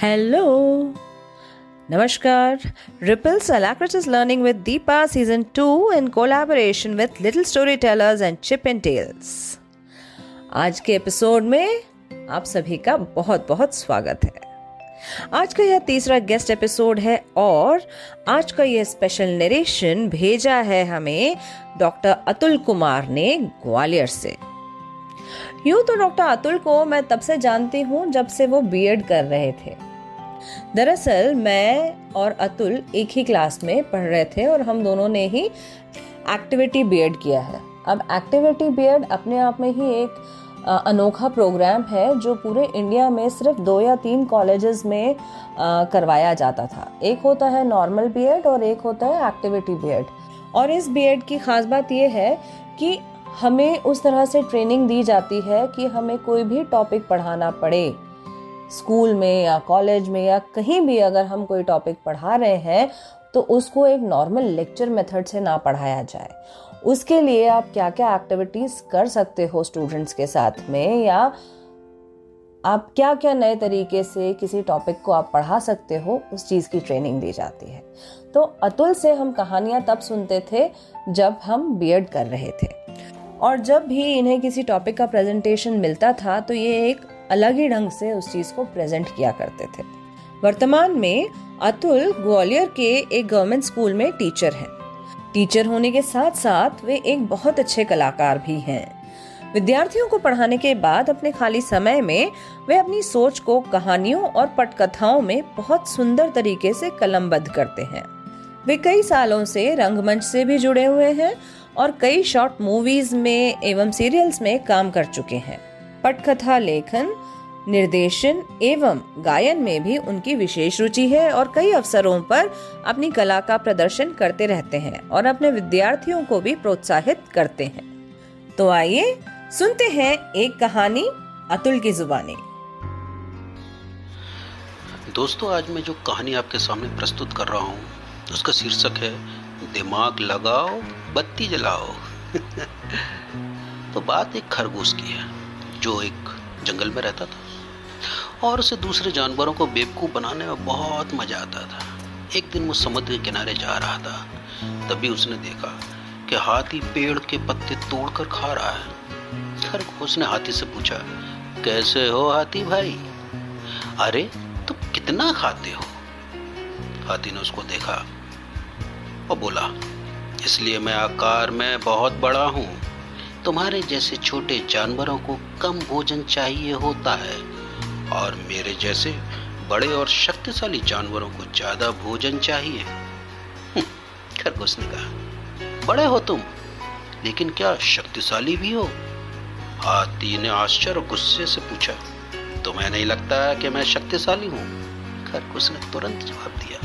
Hello नमस्कार ripples alacritas learning with Deepa season two in collaboration with little story tellers and chip and tales आज के episode में आप सभी का बहुत बहुत स्वागत है। आज का यह तीसरा गेस्ट एपिसोड है और आज का यह स्पेशल नरेशन भेजा है हमें डॉक्टर अतुल कुमार ने ग्वालियर से। यूँ तो डॉक्टर अतुल को मैं तब से जानती हूँ जब से वो बीएड कर रहे थे। दरअसल, मैं और अतुल एक ही क्लास में पढ़ रहे थे और हम दोनों ने ही एक्टिविटी बीएड किया है। अब एक्टिविटी बीएड अपने आप में ही एक अनोखा प्रोग्राम है जो पूरे इंडिया में सिर्फ़ दो या तीन कॉलेजेस में करवाया जाता था। एक होता है नॉर्मल बीएड और एक होता है एक्टिविटी बीएड और इस बीएड की खास बात यह है कि हमें उस तरह से ट्रेनिंग दी जाती है कि हमें कोई भी टॉपिक पढ़ाना पड़े। स्कूल में या कॉलेज में या कहीं भी अगर हम कोई टॉपिक पढ़ा रहे हैं तो उसको एक नॉर्मल लेक्चर मेथड से ना पढ़ाया जाए। उसके लिए आप क्या क्या एक्टिविटीज़ कर सकते हो स्टूडेंट्स के साथ में या आप क्या क्या नए तरीके से किसी टॉपिक को आप पढ़ा सकते हो, उस चीज़ की ट्रेनिंग दी जाती है। तो अतुल से हम कहानियाँ तब सुनते थे जब हम बीएड कर रहे थे। और जब भी इन्हें किसी टॉपिक का प्रेजेंटेशन मिलता था तो ये एक अलग ही ढंग से उस चीज़ को प्रेजेंट किया करते थे। वर्तमान में अतुल ग्वालियर के एक गवर्नमेंट स्कूल में टीचर हैं। टीचर होने के साथ साथ वे एक बहुत अच्छे कलाकार भी हैं। विद्यार्थियों को पढ़ाने के बाद अपने खाली समय में वे अपनी सोच को कहानियों और पटकथाओं में बहुत सुंदर तरीके से कलमबद्ध करते हैं। वे कई सालों से रंगमंच से भी जुड़े हुए हैं और कई शॉर्ट मूवीज़ में एवं सीरियल्स में काम कर चुके हैं। पटकथा लेखन, निर्देशन एवं गायन में भी उनकी विशेष रुचि है और कई अवसरों पर अपनी कला का प्रदर्शन करते रहते हैं और अपने विद्यार्थियों को भी प्रोत्साहित करते हैं। तो आइए सुनते हैं एक कहानी अतुल की जुबानी। दोस्तों, आज मैं जो कहानी आपके सामने प्रस्तुत कर रहा हूँ, उसका शीर्षक है दिमाग लगाओ, बत्ती जलाओ। तो बात एक खरगोश की है, जो एक जंगल में रहता था। और उसे दूसरे जानवरों को बेवकूफ़ बनाने में बहुत मज़ा आता था। एक दिन वो समुद्र के किनारे जा रहा था। तभी उसने देखा कि हाथी पेड़ के पत्ते तोड़कर खा रहा है। खरगोश ने हाथी से पूछा, कैसे हो हाथी भाई? अरे, तुम कितना खाते हो? हाथी ने उसको देखा और बोला इसलिए मैं आकार में बहुत बड़ा हूँ। तुम्हारे जैसे छोटे जानवरों को कम भोजन चाहिए होता है। और मेरे जैसे बड़े और शक्तिशाली जानवरों को ज़्यादा भोजन चाहिए। हम्म, खरगोश ने कहा बड़े हो तुम लेकिन क्या शक्तिशाली भी हो? हाथी ने आश्चर्य गुस्से से पूछा तुम्हें नहीं लगता कि मैं शक्तिशाली हूँ? खरगोश ने तुरंत जवाब दिया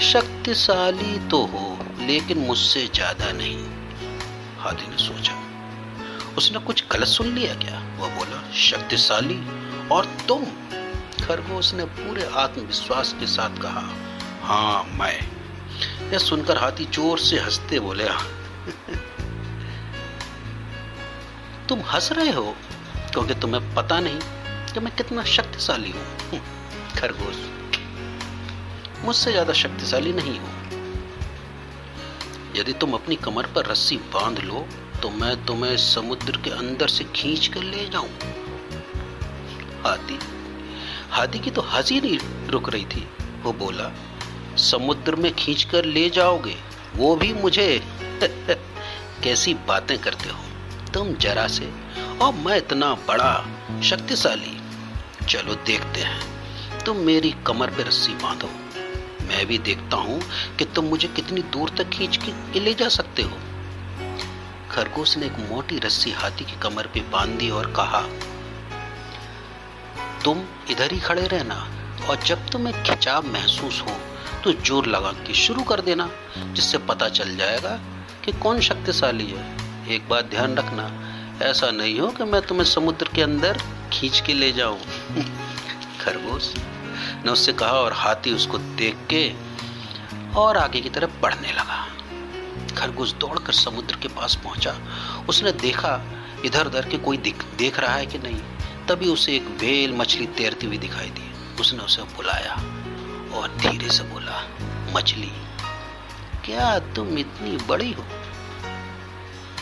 शक्तिशाली तो हो, लेकिन मुझसे ज़्यादा नहीं हाथी ने सोचा। उसने कुछ गलत सुन लिया क्या? वह बोला, शक्तिशाली? और तुम? खरगोश ने पूरे आत्मविश्वास के साथ कहा हाँ मैं। यह सुनकर हाथी ज़ोर से हँसते बोले तुम हंस रहे हो, क्योंकि तुम्हें पता नहीं कि मैं कितना शक्तिशाली हूँ। खरगोश। मुझसे ज़्यादा शक्तिशाली नहीं हो। यदि तुम अपनी कमर पर रस्सी बाँध लो तो मैं तुम्हें समुद्र के अंदर से खींच कर ले जाऊँ। हाथी हाथी की तो हँसी नहीं रुक रही थी। वो बोला, समुद्र में खींच कर ले जाओगे, वो भी मुझे। कैसी बातें करते हो। तुम जरा से, और मैं इतना बड़ा, शक्तिशाली। चलो देखते हैं। तुम मेरी कमर पे रस्सी बांधो। मैं भी देखता हूँ कि तुम मुझे कितनी दूर तक खींच के ले जा सकते हो। खरगोश ने एक मोटी रस्सी हाथी की कमर पे बाँध दी और कहा, तुम इधर ही खड़े रहना, और जब तुम्हें खिंचाव महसूस हो तो ज़ोर लगा के शुरू कर देना, जिससे पता चल जाएगा कि कौन शक्तिशाली है। एक बात ध्यान रखना, ऐसा नहीं हो कि मैं तुम्हें समुद्र के अंदर खींच के ले जाऊँ। खरगोश ने उससे कहा और हाथी उसको देख के और आगे की तरफ़ बढ़ने लगा। खरगोश दौड़कर समुद्र के पास पहुँचा। उसने देखा इधर उधर के कोई देख, देख रहा है कि नहीं। तभी उसे एक वेल मछली तैरती हुई दिखाई दी। उसने उसे बुलाया और धीरे से बोला मछली क्या तुम इतनी बड़ी हो?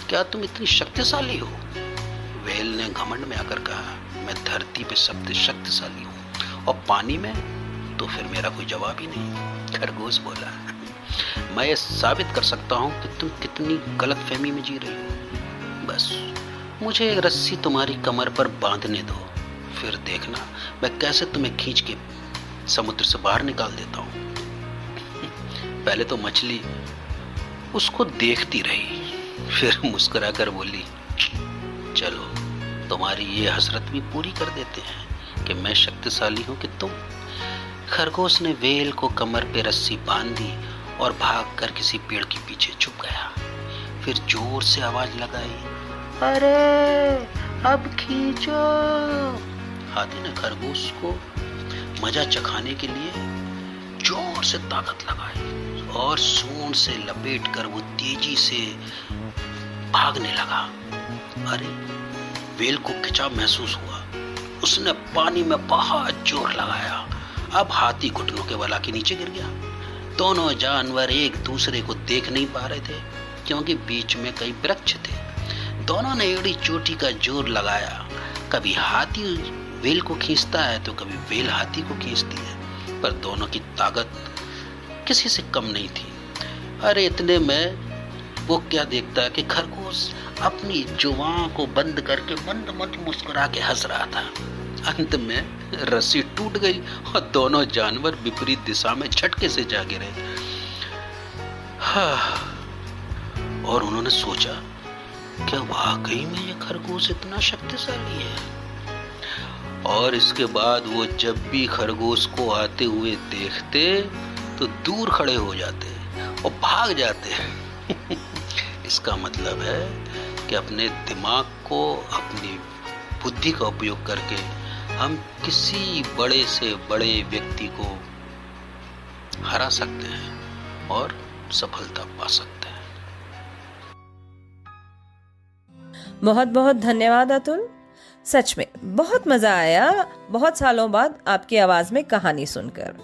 क्या तुम इतनी शक्तिशाली हो? वेल ने घमंड में आकर कहा मैं धरती पे सबसे शक्तिशाली हूँ। और पानी में तो फिर मेरा कोई जवाब ही नहीं। खरगोश बोला, मैं साबित कर सकता हूँ कि तुम कितनी गलत फहमी में जी रही हो। बस, मुझे एक रस्सी तुम्हारी कमर पर बांधने दो। फिर देखना, मैं कैसे तुम्हें खींच के समुद्र से बाहर निकाल देता हूँ। पहले तो मछली उसको देखती रही, फिर मुस्कुराकर बोली, चलो, तुम्हारी ये हसरत भी पूरी कर देते हैं। कि मैं शक्तिशाली हूँ कि तुम। खरगोश ने वेल को कमर पे रस्सी बाँध दी और भागकर किसी पेड़ के पीछे छुप गया। फिर ज़ोर से आवाज़ लगाई, अरे, अब खींचो। हाथी ने खरगोश को मज़ा चखाने के लिए ज़ोर से ताकत लगाई और सूंड से लपेट कर वो तेज़ी से भागने लगा। अरे, वेल को खिंचाव महसूस हुआ। उसने पानी में बहुत ज़ोर लगाया। अब हाथी घुटनों के बला के नीचे गिर गया। दोनों जानवर एक दूसरे को देख नहीं पा रहे थे, क्योंकि बीच में कई वृक्ष थे। दोनों ने एड़ी चोटी का ज़ोर लगाया। कभी हाथी वेल को खींचता है तो कभी वेल हाथी को खींचती है, पर दोनों की ताकत किसी से कम नहीं थी। अरे, इतने में वो क्या देखता है कि खरगोश अपनी ज़ुबान को बंद करके मंद मंद मुस्कुरा के हंस रहा था। अंत में रस्सी टूट गई और दोनों जानवर विपरीत दिशा में झटके से जा गिरे हाँ। और उन्होंने सोचा, क्या वाकई में ये खरगोश इतना शक्तिशाली है? और इसके बाद वो जब भी खरगोश को आते हुए देखते तो दूर खड़े हो जाते और भाग जाते। इसका मतलब है कि अपने दिमाग को, अपनी बुद्धि का उपयोग करके हम किसी बड़े से बड़े व्यक्ति को हरा सकते हैं और सफलता पा सकते हैं। बहुत बहुत धन्यवाद अतुल। सच में, बहुत मज़ा आया। बहुत सालों बाद आपकी आवाज़ में कहानी सुनकर।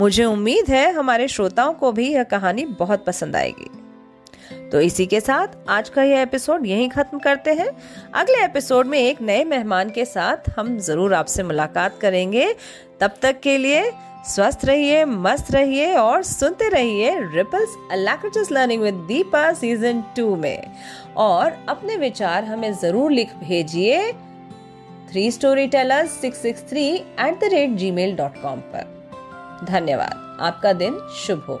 मुझे उम्मीद है हमारे श्रोताओं को भी यह कहानी बहुत पसंद आएगी। तो इसी के साथ आज का यह एपिसोड यहीं खत्म करते हैं। अगले एपिसोड में एक नए मेहमान के साथ हम ज़रूर आपसे मुलाकात करेंगे। तब तक के लिए स्वस्थ रहिए, मस्त रहिए और सुनते रहिए ripples alacritas learning with Deepa season two में। और अपने विचार हमें ज़रूर लिख भेजिए three story teller six six three at the rate gmail dot com पर। धन्यवाद। आपका दिन शुभ हो।